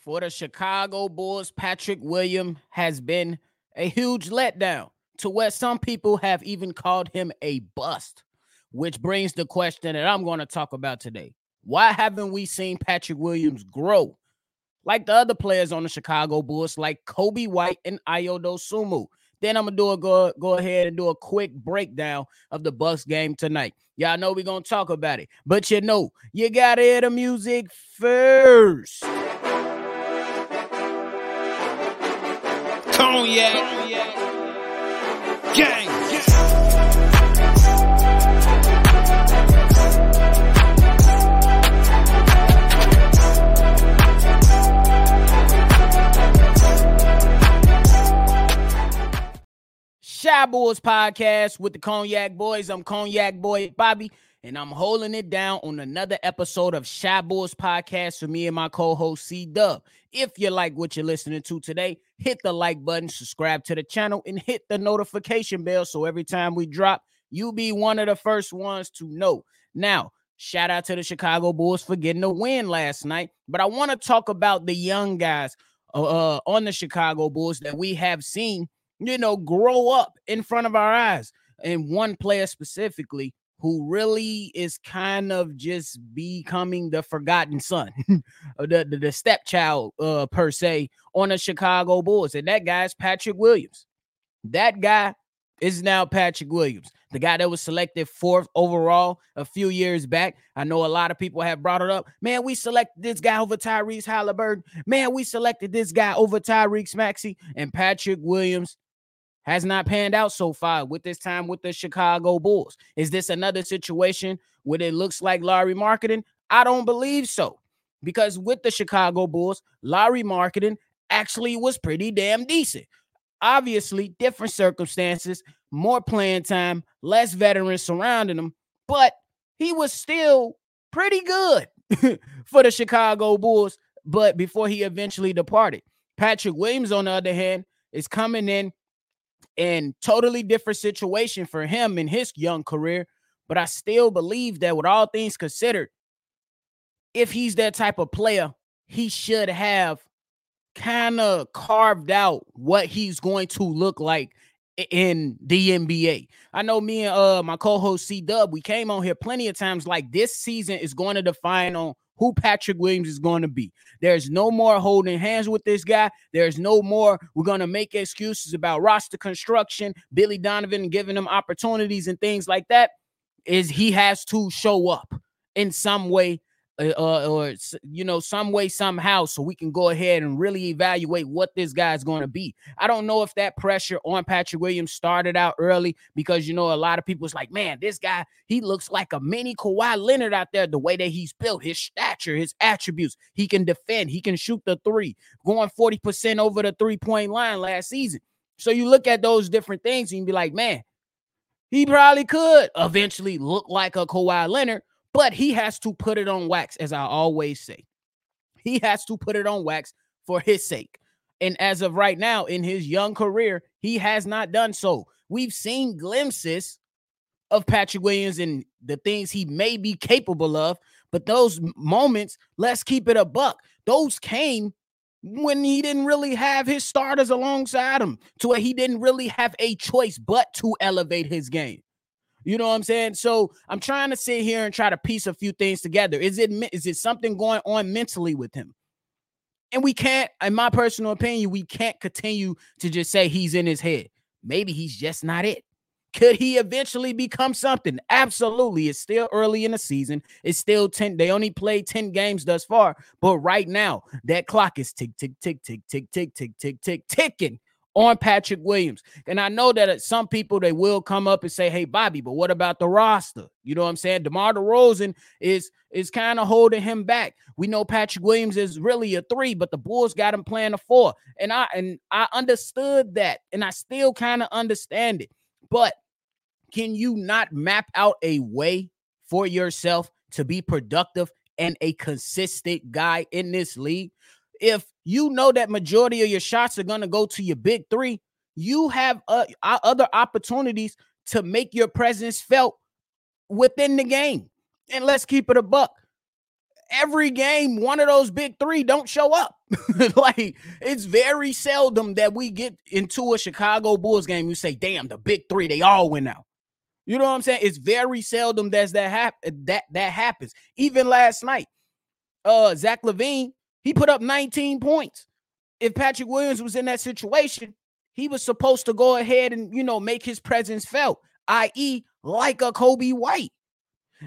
for the Chicago Bulls, Patrick Williams has been a huge letdown to where some people have even called him a bust, which brings the question that I'm going to talk about today. Why haven't we seen Patrick Williams grow like the other players on the Chicago Bulls, like Coby White and Ayo Dosunmu? Then I'm gonna do a go go ahead and do a quick breakdown of the Bucks game tonight. Y'all know we're gonna talk about it, but you know you gotta hear the music first. Cognac. Gang. Shy Bulls podcast with the Cognac Boys. I'm Cognac Boy Bobby, and I'm holding it down on another episode of Shy Bulls podcast for me and my co-host C Dub. If you like what you're listening to today, hit the like button, subscribe to the channel, and hit the notification bell so every time we drop, you'll be one of the first ones to know. Now, shout out to the Chicago Bulls for getting a win last night, but I want to talk about the young guys uh, uh, on the Chicago Bulls that we have seen, you know, grow up in front of our eyes. And one player specifically who really is kind of just becoming the forgotten son, the, the, the stepchild uh, per se on the Chicago Bulls. And that guy's Patrick Williams. That guy is now Patrick Williams, the guy that was selected fourth overall a few years back. I know a lot of people have brought it up. Man, we selected this guy over Tyrese Halliburton. Man, we selected this guy over Tyrese Maxey. And Patrick Williams has not panned out so far with this time with the Chicago Bulls. Is this another situation where it looks like Lauri Markkanen? I don't believe so. Because with the Chicago Bulls, Lauri Markkanen actually was pretty damn decent. Obviously, different circumstances, more playing time, less veterans surrounding him, but he was still pretty good for the Chicago Bulls. But before he eventually departed, Patrick Williams, on the other hand, is coming in and totally different situation for him in his young career. But I still believe that with all things considered, if he's that type of player, he should have kind of carved out what he's going to look like in the NBA. I know me and uh my co-host C Dub, we came on here plenty of times like this season is going to define on who Patrick Williams is going to be. There's no more holding hands with this guy. There's no more we're going to make excuses about roster construction, Billy Donovan giving him opportunities and things like that. Is he has to show up in some way uh, uh or you know some way somehow so we can go ahead and really evaluate what this guy is going to be. I don't know if that pressure on patrick williams started out early because you know a lot of people was like man this guy he looks like a mini Kawhi Leonard out there the way that he's built his stature his attributes. He can defend he can shoot the three going 40% over the three point line last season. So you look at those different things and you be like man he probably could eventually look like a Kawhi Leonard but he has to put it on wax, as I always say. He has to put it on wax for his sake. And as of right now, in his young career, he has not done so. We've seen glimpses of Patrick Williams and the things he may be capable of, but those moments, let's keep it a buck. Those came when he didn't really have his starters alongside him, to where he didn't really have a choice but to elevate his game. You know what I'm saying? So I'm trying to sit here and try to piece a few things together. Is it is it something going on mentally with him? And we can't, in my personal opinion, we can't continue to just say he's in his head. Maybe he's just not it. Could he eventually become something? Absolutely. It's still early in the season. It's still 10. They only played 10 games thus far. But right now, that clock is tick, tick, tick, tick, tick, tick, tick, tick, tick, ticking on Patrick Williams. And I know that uh, some people they will come up and say, "Hey, Bobby, but what about the roster?" You know what I'm saying? DeMar DeRozan is is kind of holding him back. We know Patrick Williams is really a three, but the Bulls got him playing a four, and I and I understood that, and I still kind of understand it. But can you not map out a way for yourself to be productive and a consistent guy in this league? if you know that majority of your shots are going to go to your big three, you have uh, other opportunities to make your presence felt within the game. And let's keep it a buck. every game, one of those big three don't show up. like it's very seldom that we get into a Chicago Bulls game. You say, damn, the big three, they all went out. You know what I'm saying? It's very seldom that's that hap- that that happens. Even last night, uh Zach LaVine, he put up 19 points. If Patrick Williams was in that situation, he was supposed to go ahead and you know make his presence felt, i.e., like a Coby White.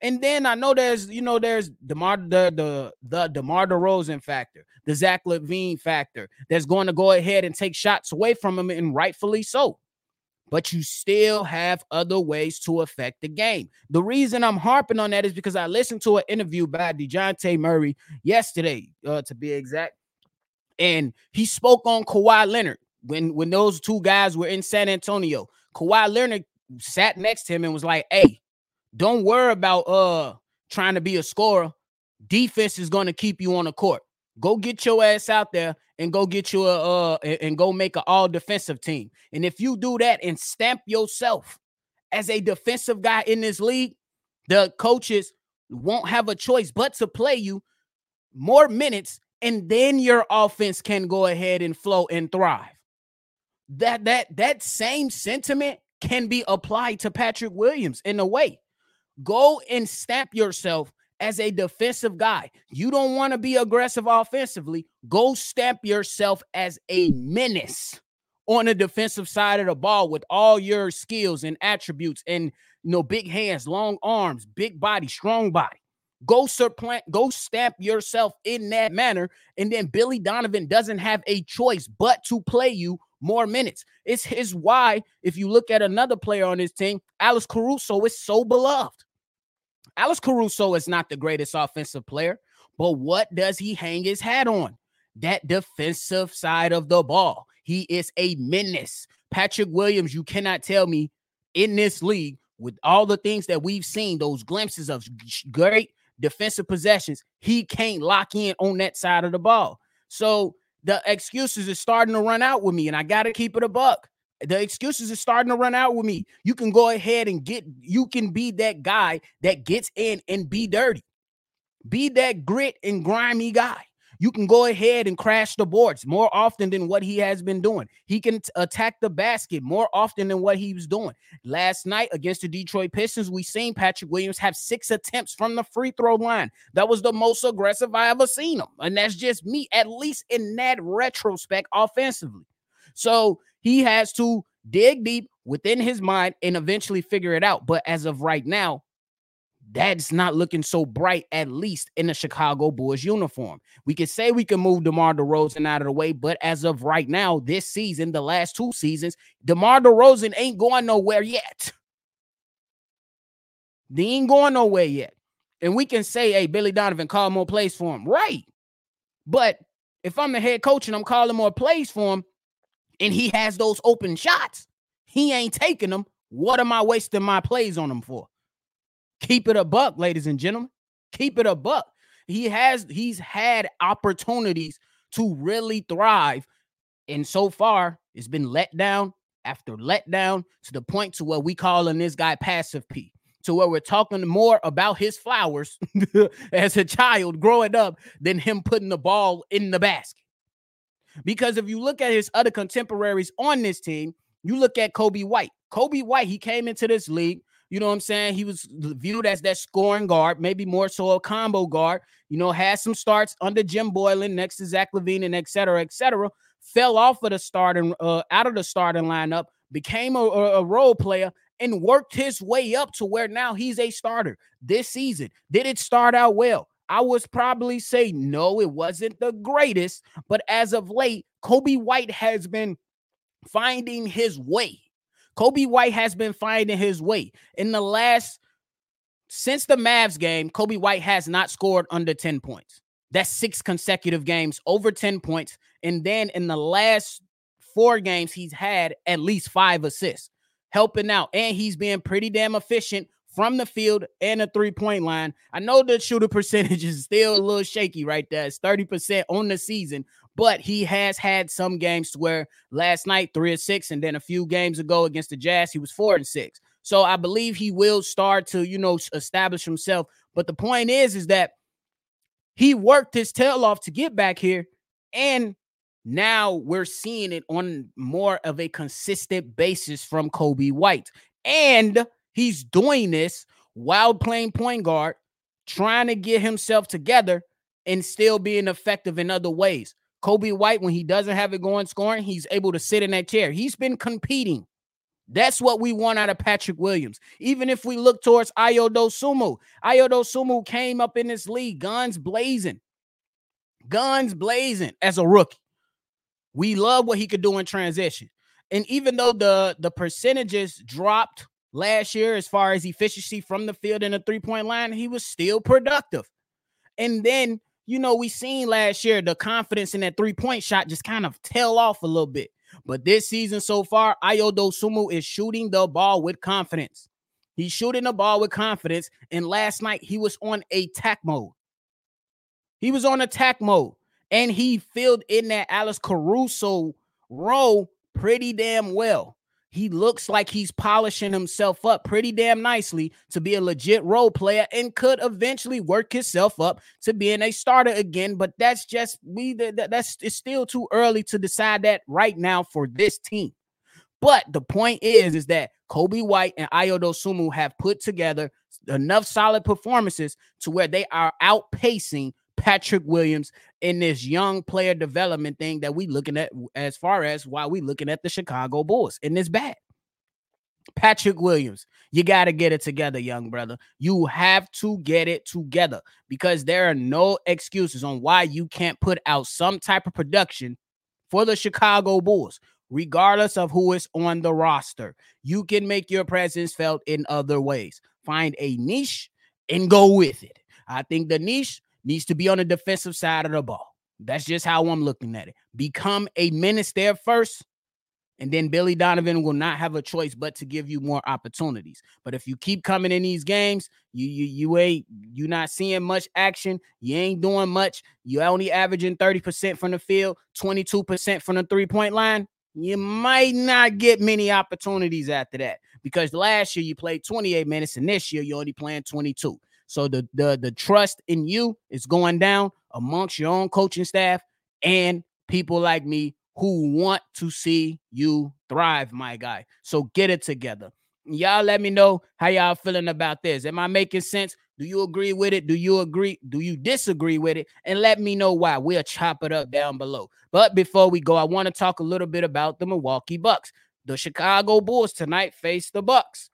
And then I know there's, you know, there's DeMar the the the DeMar DeRozan factor, the Zach LaVine factor that's going to go ahead and take shots away from him, and rightfully so. But you still have other ways to affect the game. The reason I'm harping on that is because I listened to an interview by Dejounte Murray yesterday, uh, to be exact. And he spoke on Kawhi Leonard when when those two guys were in San Antonio. Kawhi Leonard sat next to him and was like, "Hey, don't worry about uh trying to be a scorer. Defense is going to keep you on the court. Go get your ass out there and go get you a uh and go make an all defensive team. And if you do that and stamp yourself as a defensive guy in this league, the coaches won't have a choice but to play you more minutes and then your offense can go ahead and flow and thrive. That that that same sentiment can be applied to Patrick Williams in a way. Go and stamp yourself as a defensive guy. You don't want to be aggressive offensively. Go stamp yourself as a menace on the defensive side of the ball with all your skills and attributes and you know big hands, long arms, big body, strong body. Go supplant, go stamp yourself in that manner. And then Billy Donovan doesn't have a choice but to play you more minutes. It's his why. If you look at another player on his team, Alex Caruso is so beloved. Alex Caruso is not the greatest offensive player, but what does he hang his hat on? That defensive side of the ball. He is a menace. Patrick Williams, you cannot tell me in this league with all the things that we've seen, those glimpses of great defensive possessions, he can't lock in on that side of the ball. So the excuses are starting to run out with me, and I got to keep it a buck. The excuses are starting to run out with me. You can go ahead and get, you can be that guy that gets in and be dirty. Be that grit and grimy guy. You can go ahead and crash the boards more often than what he has been doing. He can t- attack the basket more often than what he was doing. Last night against the Detroit Pistons, we seen Patrick Williams have six attempts from the free throw line. That was the most aggressive I ever seen him. And that's just me, at least in that retrospect offensively. So he has to dig deep within his mind and eventually figure it out. But as of right now, that's not looking so bright, at least in the Chicago Bulls uniform. We could say we can move DeMar DeRozan out of the way, but as of right now, this season, the last two seasons, DeMar DeRozan ain't going nowhere yet. They ain't going nowhere yet. And we can say, hey, Billy Donovan, call more plays for him. Right. But if I'm the head coach and I'm calling more plays for him, and he has those open shots, he ain't taking them. What am I wasting my plays on him for? Keep it a buck, ladies and gentlemen. Keep it a buck. He has he's had opportunities to really thrive. And so far, it's been let down after let down to the point to where we calling this guy passive P. To where we're talking more about his flowers as a child growing up than him putting the ball in the basket. Because if you look at his other contemporaries on this team, you look at Coby White. Coby White, he came into this league. You know what I'm saying? He was viewed as that scoring guard, maybe more so a combo guard. You know, had some starts under Jim Boylen, next to Zach LaVine, and et cetera, et cetera. Fell off of the starting, uh, out of the starting lineup, became a, a role player, and worked his way up to where now he's a starter this season. Did it start out well? I would probably say no, it wasn't the greatest, but as of late, Coby White has been finding his way. Coby White has been finding his way. In the last since the Mavs game, Coby White has not scored under 10 points. That's six consecutive games over 10 points. And then in the last four games, he's had at least five assists, helping out. And he's been pretty damn efficient from the field and the three point line. I know the shooter percentage is still a little shaky right there. It's 30% on the season, but he has had some games where last night, three or six, and then a few games ago against the Jazz, he was four and six. So I believe he will start to, you know, establish himself. But the point is, is that He worked his tail off to get back here. And now we're seeing it on more of a consistent basis from Coby White. And he's doing this while playing point guard, trying to get himself together and still being effective in other ways. Coby White, when he doesn't have it going scoring, he's able to sit in that chair. He's been competing. That's what we want out of Patrick Williams. Even if we look towards Ayo Dosunmu, Ayo Dosunmu came up in this league, guns blazing, guns blazing as a rookie. We love what he could do in transition. And even though the the percentages dropped last year as far as efficiency from the field in the three point line, he was still productive. And then, you know, we seen last year the confidence in that three point shot just kind of tail off a little bit. But this season so far, Ayo Dosunmu is shooting the ball with confidence. He's shooting the ball with confidence. And last night he was on attack mode. He was on attack mode. And he filled in that Alex Caruso role pretty damn well. He looks like he's polishing himself up pretty damn nicely to be a legit role player and could eventually work himself up to being a starter again. But that's just we that's it's still too early to decide that right now for this team. But the point is, is that Coby White and Ayo Sumu have put together enough solid performances to where they are outpacing Patrick Williams in this young player development thing that we looking at as far as why we looking at the Chicago Bulls in this bad. Patrick Williams, you got to get it together, young brother. You have to get it together because there are no excuses on why you can't put out some type of production for the Chicago Bulls, regardless of who is on the roster. You can make your presence felt in other ways. Find a niche and go with it. I think the niche needs to be on the defensive side of the ball. That's just how I'm looking at it. Become a menace there first, and then Billy Donovan will not have a choice but to give you more opportunities. But if you keep coming in these games, you you you ain't you not seeing much action. You ain't doing much. You only averaging 30% from the field, 22% from the three-point line. You might not get many opportunities after that because last year you played 28 minutes and this year you're only playing 22. So the the the trust in you is going down amongst your own coaching staff and people like me who want to see you thrive, my guy. So get it together. Y'all let me know how y'all feeling about this. Am I making sense? Do you agree with it? Do you agree? Do you disagree with it? And let me know why. We'll chop it up down below. But before we go, I want to talk a little bit about the Milwaukee Bucks. The Chicago Bulls tonight face the Bucks.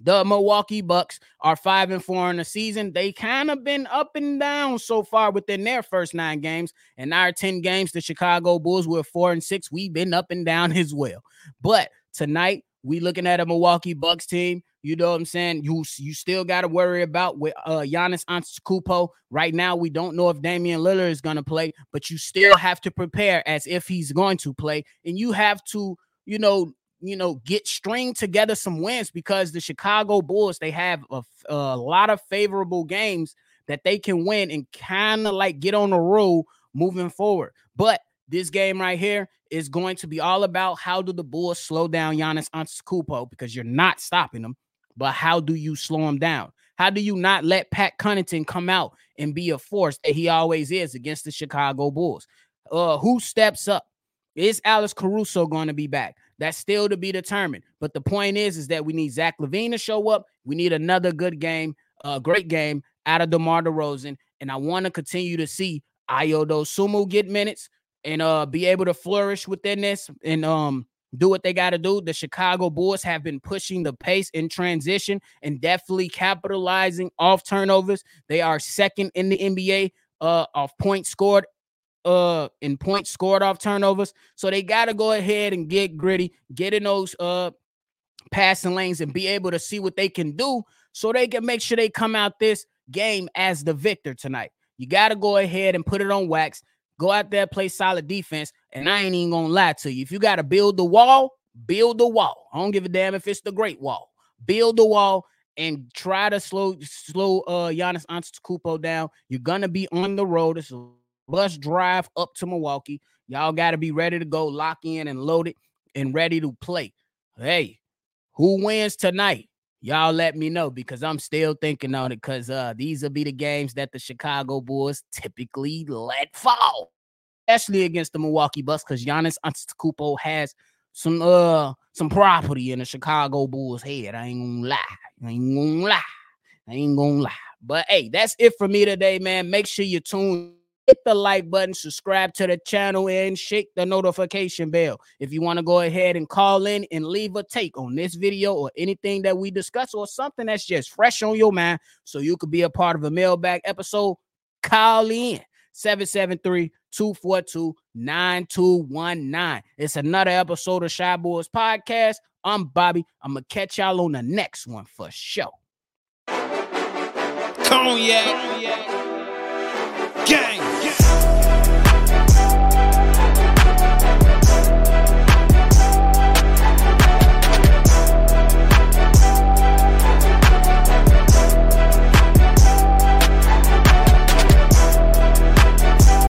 The Milwaukee Bucks are five and four in the season. They kind of been up and down so far within their first nine games. And our 10 games, the Chicago Bulls were four and six. We've been up and down as well. But tonight, we looking at a Milwaukee Bucks team. You know what I'm saying? You you still got to worry about with uh Giannis Antetokounmpo. Right now, we don't know if Damian Lillard is going to play, but you still have to prepare as if he's going to play, and you have to, you know, you know, get string together some wins because the Chicago Bulls they have a, a lot of favorable games that they can win and kind of like get on the roll moving forward. But this game right here is going to be all about how do the Bulls slow down Giannis Antetokounmpo because you're not stopping them, but how do you slow him down? How do you not let Pat Connaughton come out and be a force that he always is against the Chicago Bulls? Uh, who steps up? Is Alex Caruso going to be back? That's still to be determined. But the point is, is that we need Zach LaVine to show up. We need another good game, a uh, great game out of DeMar DeRozan. And I want to continue to see Ayo Dosunmu get minutes and uh be able to flourish within this and um do what they got to do. The Chicago Bulls have been pushing the pace in transition and definitely capitalizing off turnovers. They are second in the NBA uh of points scored uh in points scored off turnovers. So they got to go ahead and get gritty, get in those uh passing lanes and be able to see what they can do so they can make sure they come out this game as the victor tonight. You got to go ahead and put it on wax. Go out there, play solid defense. And I ain't even gonna lie to you. If you got to build the wall, build the wall. I don't give a damn if it's the great wall. Build the wall and try to slow slow uh Giannis Antetokounmpo down. You're gonna be on the road. It's a bus drive up to Milwaukee. Y'all got to be ready to go, lock in and loaded and ready to play. Hey, who wins tonight? y'all let me know because I'm still thinking on it because uh these will be the games that the Chicago Bulls typically let fall, especially against the Milwaukee Bucks because Giannis Antetokounmpo has some uh some property in the Chicago Bulls head. I ain't gonna lie. I ain't gonna lie. I ain't gonna lie. But hey, that's it for me today, man. Make sure you tune hit the like button, subscribe to the channel, and shake the notification bell. If you want to go ahead and call in and leave a take on this video or anything that we discuss or something that's just fresh on your mind, so you could be a part of a mailbag episode, call in 773 242 9219. It's another episode of Shy Boys Podcast. I'm Bobby. I'm going to catch y'all on the next one for sure. Cognac. Gang lights.